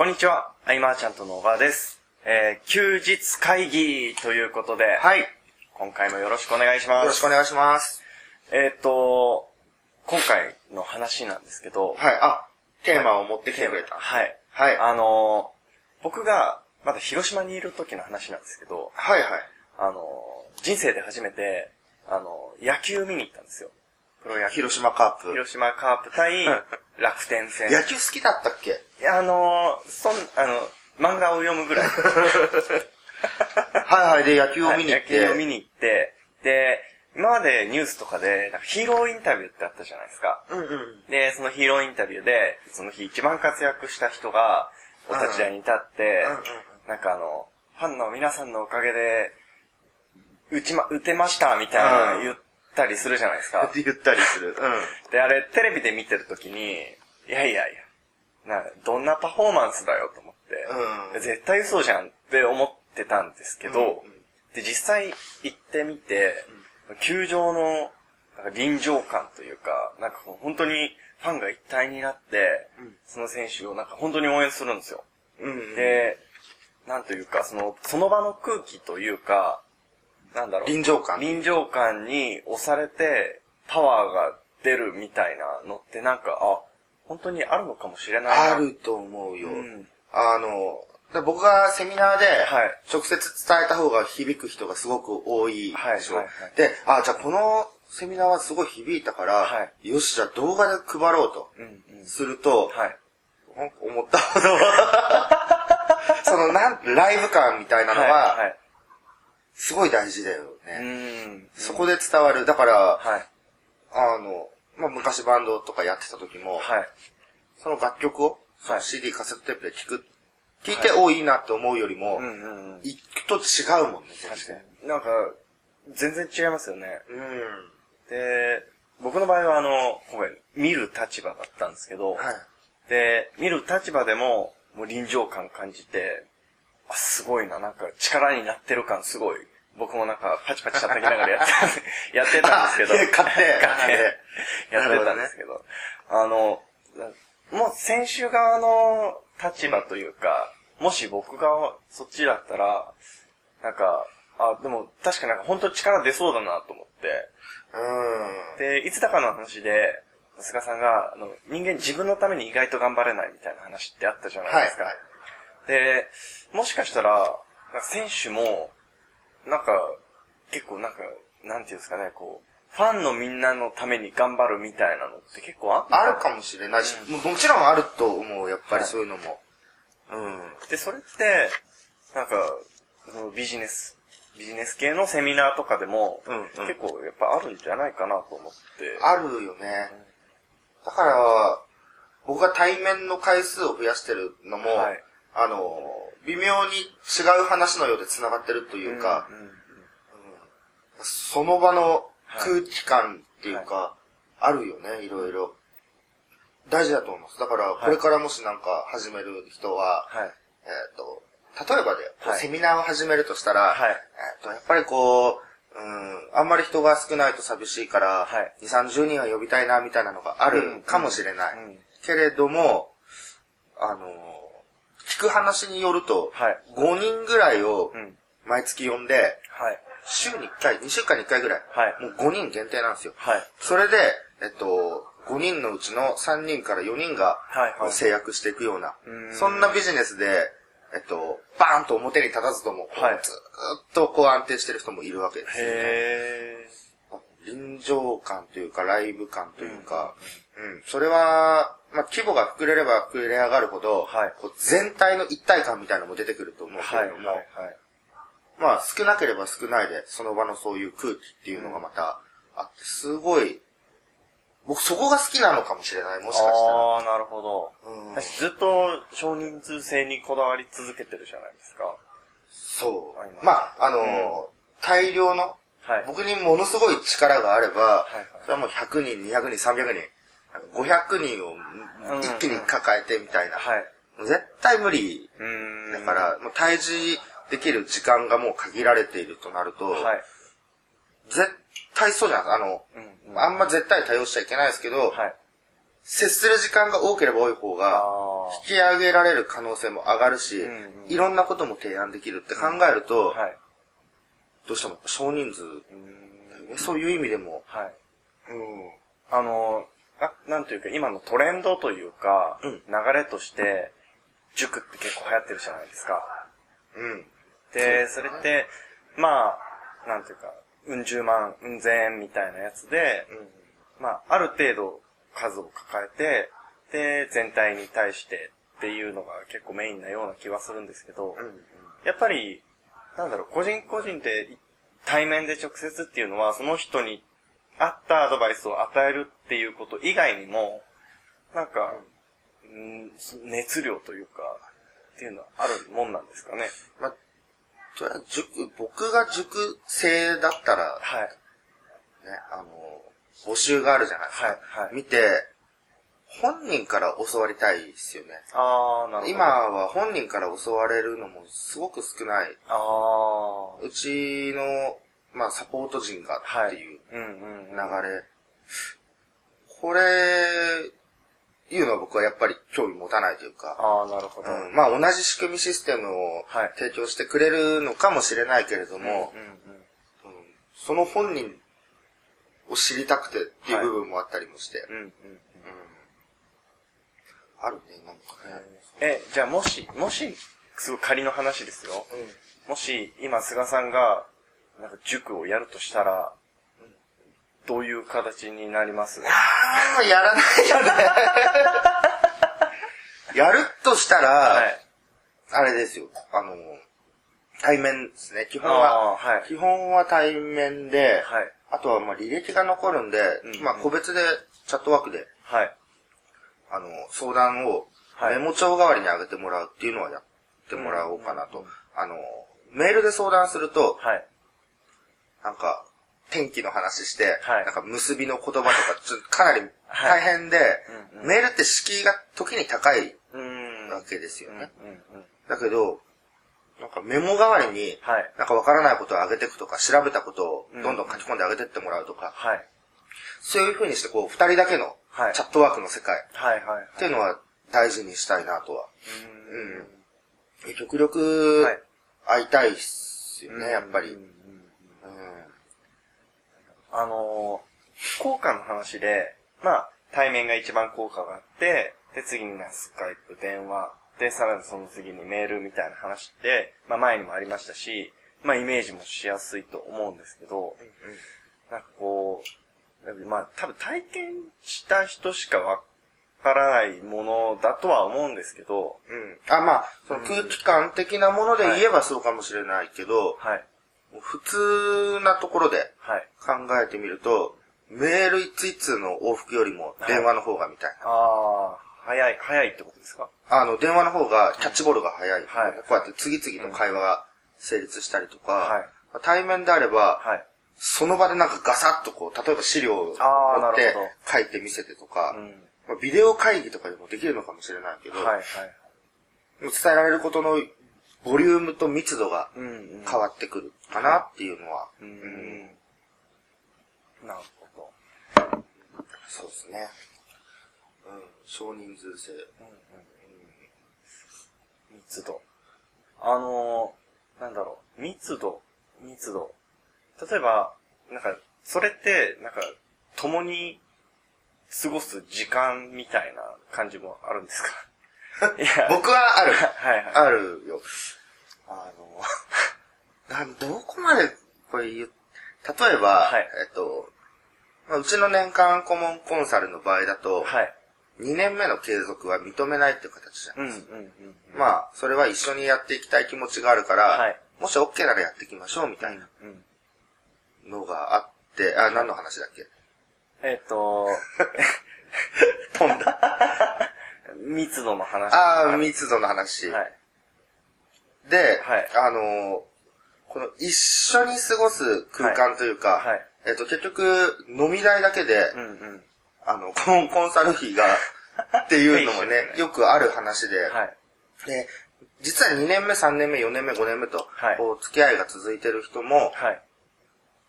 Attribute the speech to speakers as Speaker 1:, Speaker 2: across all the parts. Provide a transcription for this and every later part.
Speaker 1: こんにちは、アイマーちゃんとの小川です。えー、休日会議ということで、
Speaker 2: はい。よ
Speaker 1: 今回もよろしくお願いします。
Speaker 2: ろしくお願いします。
Speaker 1: えっ、と、今回の話なんですけど、
Speaker 2: はい。あ、テーマを持ってきてくれた。
Speaker 1: はい。
Speaker 2: はい。
Speaker 1: あのー僕がまだ広島にいる時の話なんですけど、
Speaker 2: はいはい。
Speaker 1: あのー人生で初めて、あのー野球見に行ったんですよ。プロ野球。
Speaker 2: 広島カープ。
Speaker 1: 広島カープ対楽天戦。
Speaker 2: 野球好きだったっけ？
Speaker 1: いや、あのーそん、あの、漫画を読むぐらい。
Speaker 2: はいはい。で、野球を見に行っ
Speaker 1: はい野球を見
Speaker 2: て。
Speaker 1: に行って、で、今までニュースとかで、ヒーローインタビューってあったじゃないですか。
Speaker 2: うんうん。
Speaker 1: で、そのヒーローインタビューで、その日一番活躍した人が、お立ち台に立って、
Speaker 2: うんうんうん
Speaker 1: なんかあの、ファンの皆さんのおかげで、打ちま、打てました、みたいな
Speaker 2: うん
Speaker 1: 言ったりするじゃないですか。
Speaker 2: 言ったりする。うん。
Speaker 1: で、あれ、テレビで見てるときに、いやいやいや、な、どんなパフォーマンスだよと思って、
Speaker 2: うん
Speaker 1: 絶対嘘じゃんって思ってたんですけど、
Speaker 2: うんうん
Speaker 1: で、実際行ってみて、球場の臨場感というか、なんか本当にファンが一体になって、
Speaker 2: うん
Speaker 1: その選手をなんか本当に応援するんですよ。
Speaker 2: うん。
Speaker 1: で、なんというか、その、その場の空気というか、なんだろう。
Speaker 2: 臨場感。
Speaker 1: 臨場感に押されて、パワーが出るみたいなのってなんか、あ、本当にあるのかもしれないな。
Speaker 2: あると思うよ。
Speaker 1: うん
Speaker 2: あの、で僕がセミナーで
Speaker 1: はい、
Speaker 2: 直接伝えた方が響く人がすごく多いでしょ。
Speaker 1: はいはいはい
Speaker 2: で、あ、じゃあこのセミナーはすごい響いたから、
Speaker 1: は
Speaker 2: よし、じゃあ動画で配ろうと。
Speaker 1: うんうん。
Speaker 2: すると、
Speaker 1: はい。
Speaker 2: 思ったほど、そのなん、ライブ感みたいなの
Speaker 1: はい。
Speaker 2: は、
Speaker 1: はい。
Speaker 2: すごい大事だよ
Speaker 1: う
Speaker 2: ね。
Speaker 1: ん。
Speaker 2: そこで伝わる。だから、
Speaker 1: はい。
Speaker 2: あの、まあ、昔バンドとかやってた時も、
Speaker 1: はい。
Speaker 2: その楽曲を、そ CD、カセットテープで聴く、聴いて、おいいなって思うよりも、
Speaker 1: うんうんうん。
Speaker 2: 行くと違うもんね、
Speaker 1: 確かに。なんか、全然違いますよね。
Speaker 2: に。うん。
Speaker 1: で、僕の場合はあの、今回見る立場だったんですけど、
Speaker 2: はい。
Speaker 1: で、見る立場でも、もう臨場感感じて、あ、すごいな、なんか力になってる感すごい。僕もなんかパチパチ叩きながらやってた、やってたんですけど。
Speaker 2: あ 買って
Speaker 1: 買って
Speaker 2: 買って、
Speaker 1: やってたんですけど。あの、もう選手側の立場というか、もし僕がそっちだったら、なんか、あ、でも確かなんか本当に力出そうだなと思って、
Speaker 2: うん。
Speaker 1: で、いつだかの話で、菅さんが、あの、人間自分のために意外と頑張れないみたいな話ってあったじゃない
Speaker 2: はい
Speaker 1: ですか。で、もしかしたら、選手も、なんか、結構なんか、なんていうんですかね、こう、ファンのみんなのために頑張るみたいなのって結構あった
Speaker 2: あるかもしれないし、ももちろんあると思う、やっぱりそういうのも。うん。
Speaker 1: で、それって、なんか、そのビジネス、ビジネス系のセミナーとかでも、
Speaker 2: うんうん
Speaker 1: 結構やっぱあるんじゃないかなと思って。
Speaker 2: あるよね。だから、僕が対面の回数を増やしてるのも、
Speaker 1: はい
Speaker 2: あの、微妙に違う話のようで繋がってるというか、
Speaker 1: うん
Speaker 2: その場の空気感っていうか、あるよね、いろいろ。大事だと思います。だから、これからもしなん。か始める人は、えっ、と、例えばで、セミナーを始めるとしたら、えっ、と、やっぱりこう、うん、あん。まり人が少ないと寂しいから、2、30人は呼びたいな、みたいなのがあるかもしれない。けれども、あの、聞く話によると、
Speaker 1: はい
Speaker 2: 5人ぐらいを
Speaker 1: うん。
Speaker 2: 毎月呼んで、
Speaker 1: はい。
Speaker 2: 週に1回、2週間に1回ぐらい、
Speaker 1: はい
Speaker 2: もう5人限定なんですよ。
Speaker 1: はい。
Speaker 2: それで、えっと、5人のうちの3人から4人が
Speaker 1: はいはい
Speaker 2: 制約していくような、
Speaker 1: うん
Speaker 2: そんなビジネスで、えっと、バーンと表に立たずとも、
Speaker 1: はい
Speaker 2: ずーっとこう安定してる人もいるわけですよね。
Speaker 1: へ
Speaker 2: 臨場感というか、ライブ感というか、うん、それは、まあ、規模が膨れれば膨れ上がるほど、
Speaker 1: はい
Speaker 2: こう全体の一体感みたいなのも出てくると思う。けれども、
Speaker 1: はい。はい。
Speaker 2: まあ、少なければ少ないで、その場のそういう空気っていうのがまたあって、すごい、僕そこが好きなのかもしれない、もしかしたら。
Speaker 1: ああ、なるほど。
Speaker 2: うん
Speaker 1: 私ずっと少人数制にこだわり続けてるじゃないですか。
Speaker 2: そう
Speaker 1: ま。
Speaker 2: あ、あのー大量の、
Speaker 1: はい。
Speaker 2: 僕にものすごい力があれば、
Speaker 1: はいはい
Speaker 2: それはもう100人、200人、300人、500人を
Speaker 1: うん
Speaker 2: 一気に抱えてみたいな。
Speaker 1: はい。
Speaker 2: 絶対無理。だから、もう対峙できる時間がもう限られているとなると、
Speaker 1: はい。
Speaker 2: 絶対そうじゃないですか。あの、
Speaker 1: うんうん
Speaker 2: あんま絶対対応しちゃいけないですけど、
Speaker 1: はい。
Speaker 2: 接する時間が多ければ多い方が、引き上げられる可能性も上がるし、
Speaker 1: うんうん
Speaker 2: いろんなことも提案できるって考えると、
Speaker 1: はい。
Speaker 2: どうしても少人数、
Speaker 1: うん
Speaker 2: そういう意味でも、
Speaker 1: はい。
Speaker 2: うん。
Speaker 1: あの、あなんというか、今のトレンドというか、
Speaker 2: うん
Speaker 1: 流れとして、塾って結構流行ってるじゃないですか。
Speaker 2: うん。
Speaker 1: で、それって、まあ、なんていうか、うん十万、うん千みたいなやつで、まあ、ある程度数を抱えて、で、全体に対してっていうのが結構メインなような気はするんですけど、
Speaker 2: うん。うん。
Speaker 1: やっぱり、なんだろう、個人個人で対面で直接っていうのは、その人に合ったアドバイスを与えるっていうこと以外にも、なんか、うん、熱量というか、っていうのはあるもんなんですかね。
Speaker 2: まあ、それは塾、僕が塾生だったら、
Speaker 1: はい。
Speaker 2: ね、あの、募集があるじゃないですか。
Speaker 1: はいはい
Speaker 2: 見て、本人から教わりたいですよね。
Speaker 1: あー、なるほど。
Speaker 2: 今は本人から教われるのもすごく少ない。
Speaker 1: あー。
Speaker 2: うちの、まあ、サポート陣がっていう
Speaker 1: うんうんうん。
Speaker 2: 流れ。これ、いうのは僕はやっぱり興味持たないというか、
Speaker 1: あー、なるほど。
Speaker 2: うん、まあ同じ仕組みシステムを
Speaker 1: はい
Speaker 2: 提供してくれるのかもしれないけれども、
Speaker 1: うんうんうん
Speaker 2: うんその本人を知りたくてっていう部分もあったりもして、
Speaker 1: うんうんうん。
Speaker 2: あるね、なんかね。
Speaker 1: え、じゃあもし、もし、すごい仮の話ですよ。もし、今、菅さんが、なんか塾をやるとしたら、どういう形になります？
Speaker 2: ああ、やらないよね。やるとしたら、
Speaker 1: はい。
Speaker 2: あれですよ、あの、対面ですね。基本
Speaker 1: あ
Speaker 2: は、
Speaker 1: ーはい
Speaker 2: 基本は対面で、
Speaker 1: はい。
Speaker 2: あとはまあ履歴が残るんで、
Speaker 1: うん
Speaker 2: まあ個別でチャットワークで、
Speaker 1: はい。
Speaker 2: あの、相談を
Speaker 1: はい
Speaker 2: メモ帳代わりに上げてもらうっていうのはやってもらおうかなと。
Speaker 1: うんうん
Speaker 2: あの、メールで相談すると、
Speaker 1: はい。
Speaker 2: なんか、天気の話して、
Speaker 1: はい
Speaker 2: なんか結びの言葉とか、ちょっとかなり大変で、
Speaker 1: うんうん
Speaker 2: メールって敷居が時に高い。わけですよね。
Speaker 1: うんうんうん。
Speaker 2: だけど、なんかメモ代わりに、
Speaker 1: はい。
Speaker 2: なんかわからないことを上げていくとか、調べたことをどんどん書き込んで上げてってもらうとか、
Speaker 1: はい。
Speaker 2: そういう風にしてこう、二人だけの
Speaker 1: はい
Speaker 2: チャットワークの世界っ。ていうのは大事にしたいなとは。
Speaker 1: うーん。
Speaker 2: 極力
Speaker 1: はい、
Speaker 2: 会いたいっすよね、やっぱり。
Speaker 1: うん。うん
Speaker 2: うん
Speaker 1: あのー、効果の話で、まあ、対面が一番効果があって、で、次になスカイプ、電話、で、さらにその次にメールみたいな話って、まあ前にもありましたし、まあイメージもしやすいと思うんですけど、なんかこう、なんかまあ多分体験した人しかわからないものだとは思うんですけど、
Speaker 2: うん。あ、まあ、その空気感的なもので言えばそうかもしれないけど、
Speaker 1: はい、
Speaker 2: 普通なところで
Speaker 1: はい。
Speaker 2: 考えてみると、メール一通一通の往復よりも電話の方がみたいな。
Speaker 1: ああ、早い、早いってことですか？
Speaker 2: あの、電話の方がキャッチボールが早い。
Speaker 1: はい
Speaker 2: こうやって次々と会話が成立したりとか、
Speaker 1: はい
Speaker 2: 対面であれば、
Speaker 1: はい。
Speaker 2: その場でなんかガサッとこう、例えば資料を持って書いて見せてとか、ビデオ会議とかでもできるのかもしれないけど、
Speaker 1: はい、はい。
Speaker 2: 伝えられることのボリュームと密度が。変わってくるかなっていうのは、
Speaker 1: う
Speaker 2: うん
Speaker 1: ん。なるほ
Speaker 2: そうですね。うん、少人数制。
Speaker 1: ど。密度。あのー、なんだろう、密度、密度。例えば、なんか、それって、なんか、共に過ごす時間みたいな感じもあるんですか？
Speaker 2: 僕はある。
Speaker 1: はいはい。
Speaker 2: あるよ。あの、なんどこまでこれ言う、例えば、
Speaker 1: はい
Speaker 2: えっと、まあうちの年間顧問コンサルの場合だと、
Speaker 1: はい。
Speaker 2: 2年目の継続は認めないっていう形じゃん。
Speaker 1: うん、うん、うん。
Speaker 2: まあ、それは一緒にやっていきたい気持ちがあるから、
Speaker 1: はい
Speaker 2: もし OK ならやっていきましょうみたいな
Speaker 1: うん。
Speaker 2: のがあって、あ、何の話だっけ？
Speaker 1: えっと、
Speaker 2: 飛んだ。
Speaker 1: 密度の話。
Speaker 2: ああ、密度の話。
Speaker 1: はい。
Speaker 2: で、
Speaker 1: はい
Speaker 2: あの、この一緒に過ごす空間というか、
Speaker 1: はいはい
Speaker 2: えっと、結局、飲み代だけで、
Speaker 1: うん、うん。
Speaker 2: あの、コンコンサル費が、っていうのもね、よくある話で、
Speaker 1: はい。
Speaker 2: で、実は2年目、3年目、4年目、5年目と、
Speaker 1: はい
Speaker 2: こう、付き合いが続いてる人も、
Speaker 1: はい。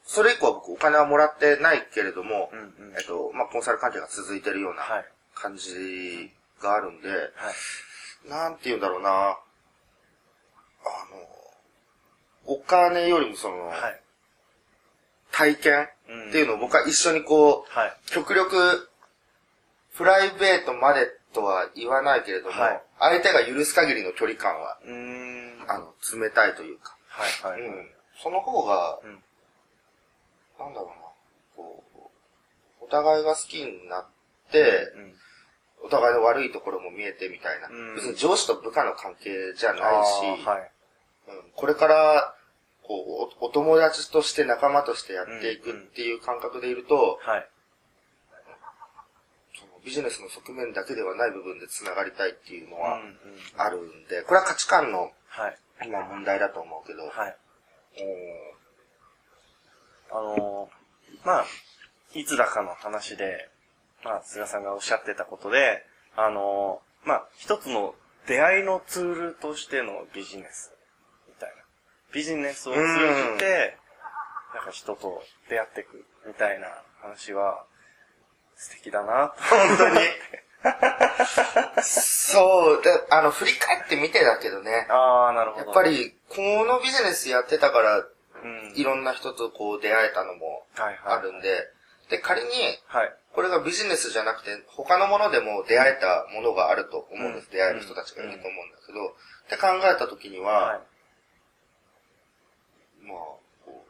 Speaker 2: それ以降は僕お金はもらってないけれども、
Speaker 1: うんうん
Speaker 2: えっと、まあ、コンサル関係が続いてるような
Speaker 1: はい。
Speaker 2: 感じがあるんで、
Speaker 1: はい。
Speaker 2: なんて言うんだろうな。あの、お金よりもその、
Speaker 1: はい。
Speaker 2: 体験っていうのを僕は一緒にこう、
Speaker 1: はい。
Speaker 2: 極力、プライベートまでとは言わないけれども、
Speaker 1: はい
Speaker 2: 相手が許す限りの距離感は、
Speaker 1: うーん。
Speaker 2: あの、冷たいというか、
Speaker 1: はい、はい。
Speaker 2: うん。その方が、
Speaker 1: うん
Speaker 2: なんだろうな、こう、お互いが好きになって、
Speaker 1: うん。
Speaker 2: お互いの悪いところも見えてみたいな。
Speaker 1: うん
Speaker 2: 別に上司と部下の関係じゃないし、
Speaker 1: はい。
Speaker 2: うんこれから、こうお、お友達として仲間としてやっていくっていう感覚でいると、
Speaker 1: はい。
Speaker 2: そのビジネスの側面だけではない部分で繋がりたいっていうのは
Speaker 1: うんうん
Speaker 2: あるんで、これは価値観の
Speaker 1: はい。
Speaker 2: 今問題だと思うけど、
Speaker 1: はい。
Speaker 2: うん
Speaker 1: あのーまあ、いつだかの話で、まあ、菅さんがおっしゃってたことで、あのーまあ、一つの出会いのツールとしてのビジネス、みたいな。ビジネスを通じて、なんか人と出会っていく、みたいな話は、素敵だな、
Speaker 2: 本当に。そう、で、あの、振り返ってみてだけどね。
Speaker 1: ああ、なるほど。
Speaker 2: やっぱ、り、このビジネスやってたから、
Speaker 1: うん。
Speaker 2: いろんな人とこう出会えたのも
Speaker 1: はいはい。
Speaker 2: あるんで、で、仮に、
Speaker 1: はい。
Speaker 2: これがビジネスじゃなくて、他のものでも出会えたものがあると思うんです。
Speaker 1: うん
Speaker 2: 出会える人たちがいると思うんだけど、って考えたときには、
Speaker 1: はい。
Speaker 2: まあ、こ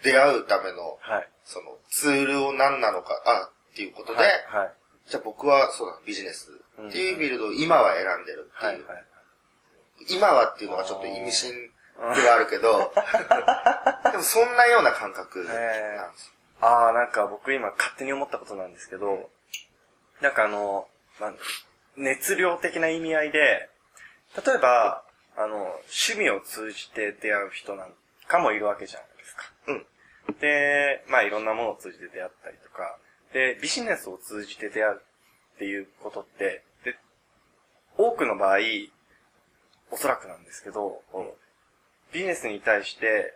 Speaker 2: う、出会うための、
Speaker 1: はい。
Speaker 2: その、ツールを何なのか、あ、っていうことで、
Speaker 1: はい。はい。
Speaker 2: じゃあ僕は、そうだ、ビジネスっていうフィールドを今は選んでるって
Speaker 1: はい。
Speaker 2: いう。
Speaker 1: はい。
Speaker 2: 今はっていうのがちょっと意味深ではあるけど、でもそんなような感覚なんですよ。
Speaker 1: ああ、なんか僕今勝手に思ったことなんですけど、なんかあの、なんだろう熱量的な意味合いで、例えば、あの、趣味を通じて出会う人なんかもいるわけじゃないですか。
Speaker 2: うん。
Speaker 1: で、まあいろんなものを通じて出会ったりとか、で、ビジネスを通じて出会うっていうことって、で、多くの場合、おそらくなんですけど、こうビジネスに対して、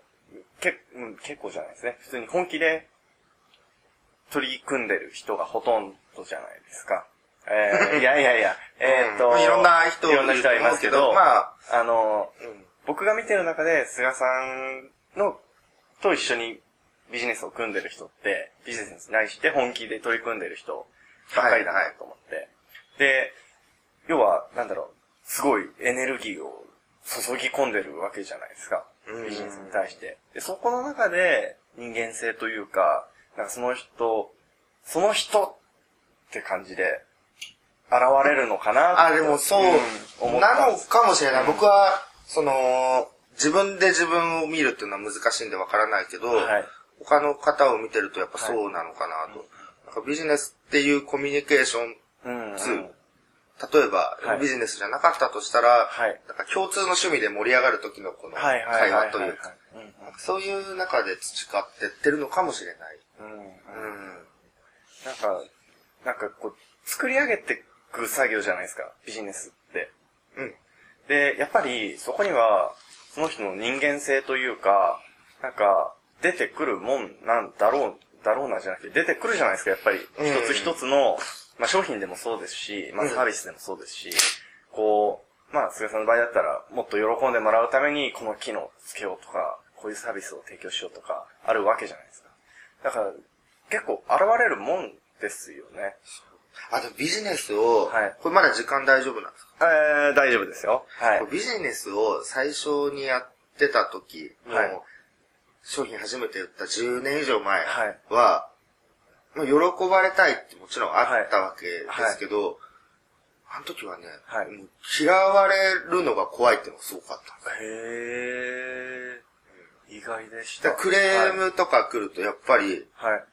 Speaker 1: け、うん、結構じゃないですね。普通に本気で取り組んでる人がほとんどじゃないですか。えー、いやいやいや、えーっと、
Speaker 2: うんいろんな人
Speaker 1: いろんな人はいますけど、
Speaker 2: まあ、
Speaker 1: あの、
Speaker 2: うん
Speaker 1: 僕が見てる中で、菅さんの、と一緒にビジネスを組んでる人って、ビジネスに対して本気で取り組んでる人ばっかりだなと思って。で、要は、なんだろう、すごいエネルギーを注ぎ込んでるわけじゃないですか。
Speaker 2: うん
Speaker 1: ビジネスに対して。で、そこの中で人間性というか、なんかその人、その人って感じで、現れるのかな
Speaker 2: あ、でもそう、
Speaker 1: 思った
Speaker 2: なんのかもしれない。僕は、その、自分で自分を見るっていうのは難しいんでわからないけど、
Speaker 1: はい。
Speaker 2: 他の方を見てるとやっぱそうなのかなと。なんかビジネスっていうコミュニケーション
Speaker 1: うん、うん。
Speaker 2: ツール例えば、
Speaker 1: はい
Speaker 2: ビジネスじゃなかったとしたら、
Speaker 1: はい
Speaker 2: なんか共通の趣味で盛り上がる時のこの
Speaker 1: はいはいはい
Speaker 2: 会
Speaker 1: はい。
Speaker 2: 話というか、
Speaker 1: うんうん
Speaker 2: そういう中で培ってってるのかもしれない。
Speaker 1: うんうん
Speaker 2: うん。
Speaker 1: なんか、なんかこう、作り上げていく作業じゃないですか、ビジネスって。
Speaker 2: うん。
Speaker 1: で、やっぱりそこには、その人の人間性というか、なんか、出てくるもんなんだろう、だろうなじゃなくて、出てくるじゃないですか、やっぱり。
Speaker 2: うん
Speaker 1: 一つ一つの、まあ商品でもそうですし、まあサービスでもそうですし、こう、まあ菅さんの場合だったら、もっと喜んでもらうために、この機能つけようとか、こういうサービスを提供しようとか、あるわけじゃないですか。だから、結構現れるもんですよね。
Speaker 2: あとビジネスを、
Speaker 1: はい
Speaker 2: これまだ時間大丈夫なんですか、
Speaker 1: えー、大丈夫ですよ。はい。
Speaker 2: ビジネスを最初にやってた時、
Speaker 1: はい
Speaker 2: もう商品初めて売った10年以上前
Speaker 1: はい
Speaker 2: は、まあ、喜ばれたいってもちろんあったわけですけど、あの時はね、
Speaker 1: はい
Speaker 2: もう嫌われるのが怖いっていうのがすごかったんです
Speaker 1: へー。意外でした。
Speaker 2: クレームとか来るとやっぱり、
Speaker 1: はい。はい。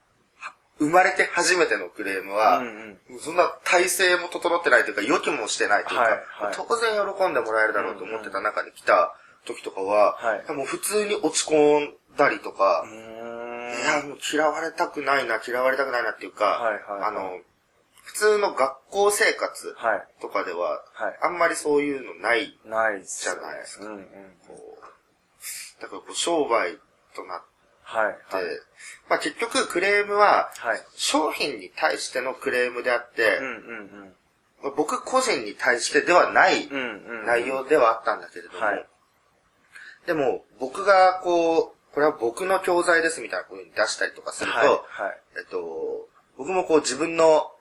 Speaker 2: 生まれて初めてのクレームは、
Speaker 1: うんうん
Speaker 2: そんな体制も整ってないというか、予期もしてないというか、
Speaker 1: はいはい
Speaker 2: 当然喜んでもらえるだろうと思ってた中に来た時とかは、
Speaker 1: はい
Speaker 2: もう普通に落ち込んだりとか。いや、もう嫌われたくないな、嫌われたくないなっていうか、
Speaker 1: はいはいはい
Speaker 2: あの、普通の学校生活
Speaker 1: はい。
Speaker 2: とかでは、
Speaker 1: はい
Speaker 2: あんまりそういうのない。じゃないですか
Speaker 1: うんうん。
Speaker 2: こうだからこう商売となって、
Speaker 1: はい。はい。
Speaker 2: まあ結局クレームは、
Speaker 1: はい。
Speaker 2: 商品に対してのクレームであって、
Speaker 1: うんうんうん。
Speaker 2: 僕個人に対してではない。内容ではあったんだけれども、
Speaker 1: はい
Speaker 2: でも僕がこう、これは僕の教材ですみたいなことに出したりとかすると、
Speaker 1: はい。はい。
Speaker 2: えっと、僕もこう自分の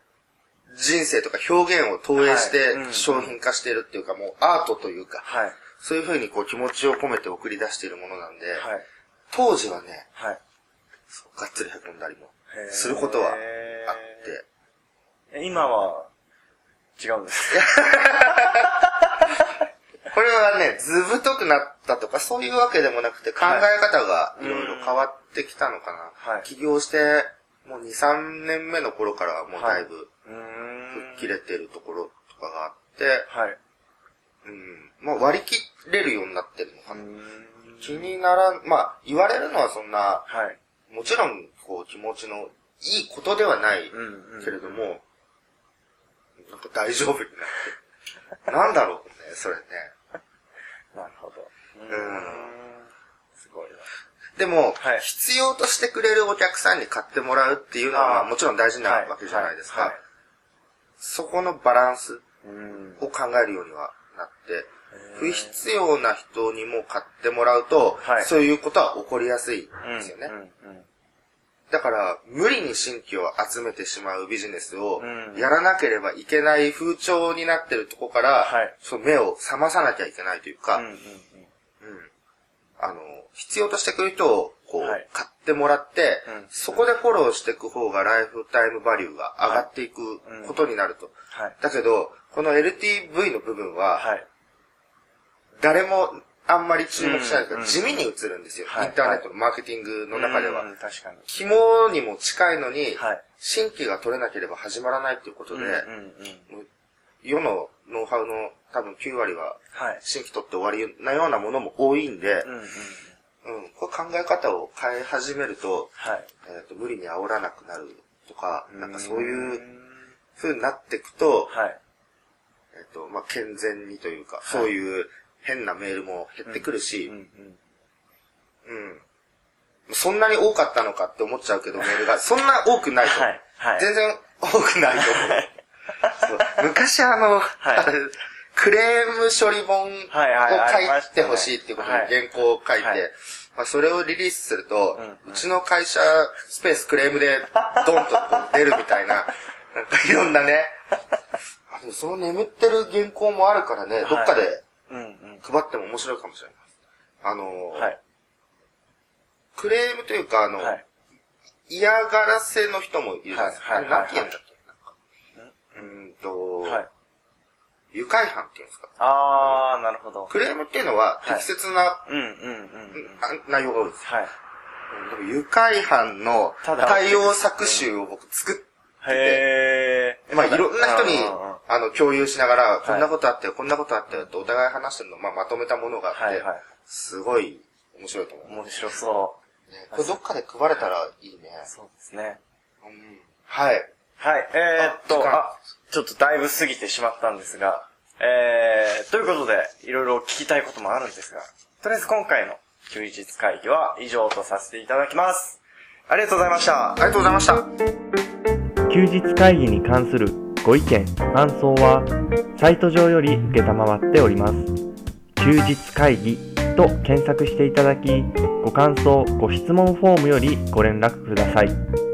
Speaker 2: 人生とか表現を投影して商品化しているっていうか、もうアートというか、
Speaker 1: はい。
Speaker 2: そういうふうにこう気持ちを込めて送り出しているものなんで、
Speaker 1: はい。
Speaker 2: 当時はね、
Speaker 1: はい。
Speaker 2: がっつり凹んだりもすることはあって、
Speaker 1: え今は、違うんです。
Speaker 2: これはね、ずぶとくなったとかそういうわけでもなくて考え方がいろいろ変わってきたのかな。
Speaker 1: はい
Speaker 2: 起業して、もう2、3年目の頃からはもうだいぶ。吹っ切れてるところとかがあって、
Speaker 1: はい。
Speaker 2: うん、まあ割り切れるようになってるのかな。気にならん、まあ言われるのはそんな、
Speaker 1: はい。
Speaker 2: もちろんこう気持ちのいいことではない
Speaker 1: うんうん
Speaker 2: けれども、なんか大丈夫になって。なんだろうね、それね。
Speaker 1: なるほど。う
Speaker 2: うん
Speaker 1: ーん。すごいな。
Speaker 2: でも、
Speaker 1: はい
Speaker 2: 必要としてくれるお客さんに買ってもらうっていうのは、もちろん大事な
Speaker 1: はい
Speaker 2: わけじゃないですか。そこのバランス
Speaker 1: うん。
Speaker 2: を考えるようには不必要な人にも買ってもらうと、
Speaker 1: はい
Speaker 2: そういうことは起こりやすいんですよね。
Speaker 1: うんうん
Speaker 2: だから、無理に新規を集めてしまうビジネスを
Speaker 1: うん
Speaker 2: やらなければいけない風潮になってるとこから、
Speaker 1: はい
Speaker 2: その目を覚まさなきゃいけないというか、
Speaker 1: うんうんうん。
Speaker 2: うんあの、必要としてくる人を、こう、
Speaker 1: はい
Speaker 2: 買ってもらって、
Speaker 1: うん
Speaker 2: そこでフォローしていく方がライフタイムバリューが上がっていくことになると。
Speaker 1: はい。
Speaker 2: だけど、この LTV の部分は、
Speaker 1: はい。
Speaker 2: 誰もあんまり注目しないん地味に映るんですよ。
Speaker 1: はい
Speaker 2: インターネットのマーケティングの中では。
Speaker 1: うん確かに。
Speaker 2: 肝にも近いのに、
Speaker 1: はい。
Speaker 2: 新規が取れなければ始まらないっていうことで。世のノウハウの多分9割は
Speaker 1: はい。
Speaker 2: 新規取って終わりなようなものも多いんで、
Speaker 1: うん
Speaker 2: これ考え方を変え始めると、
Speaker 1: はい。
Speaker 2: えっ、と、無理に煽らなくなるとか、なんかそういう
Speaker 1: う
Speaker 2: 風になっていくと、
Speaker 1: ん。はい。
Speaker 2: えっ、と、まあ、健全にというか、そういう変なメールも減ってくるし、
Speaker 1: うん。
Speaker 2: そんなに多かったのかって思っちゃうけど、メールが。そんな多くないと思う。
Speaker 1: はい。はい。
Speaker 2: 全然多くないと思う。そう昔あの、
Speaker 1: はい
Speaker 2: クレーム処理本を書いてほしいっていうことで
Speaker 1: はい
Speaker 2: 原稿を書いて、
Speaker 1: はい
Speaker 2: まあ、それをリリースすると、
Speaker 1: う
Speaker 2: ちの会社スペースクレームでドンと 出るみたいな、なんかいろんなね、その眠ってる原稿もあるからね、どっかで。配っても面白いかもしれない。あの、
Speaker 1: はい。
Speaker 2: クレームというか、あの、
Speaker 1: はい。
Speaker 2: 嫌がらせの人もいるじゃないですか。
Speaker 1: はいはい
Speaker 2: あれなんて言うんだっけなんかうーんと、
Speaker 1: はい。
Speaker 2: 愉快犯っていうんですか。
Speaker 1: あー、なるほど。
Speaker 2: クレームっていうのは
Speaker 1: はい
Speaker 2: 適切な、
Speaker 1: うんうんうんうん。
Speaker 2: あ内容が多いです。
Speaker 1: はい。
Speaker 2: でも愉快犯の対応作集を僕作っ
Speaker 1: へー。
Speaker 2: まあいろんな人にあの、共有しながら、
Speaker 1: い
Speaker 2: こんなことあったよ、こんなことあったよってお互い話してるのを、まあ、まとめたものがあって、
Speaker 1: はいはい。
Speaker 2: すごい面白いと思う。ね
Speaker 1: 面白そ
Speaker 2: これどっかで配れたらいいね
Speaker 1: う。。そうですね。
Speaker 2: うんはい。
Speaker 1: はい、えー、っと、
Speaker 2: あ、
Speaker 1: ちょっとだいぶ過ぎてしまったんですが、えー、ということで、いろいろ聞きたいこともあるんですが、とりあえず今回の休日会議は以上とさせていただきます。ありがとうございました
Speaker 2: あ。りがとうございました。
Speaker 3: 休日会議に関するご意見、感想は、サイト上より受けたまわっております。休日会議と検索していただき、ご感想、ご質問フォームよりご連絡ください。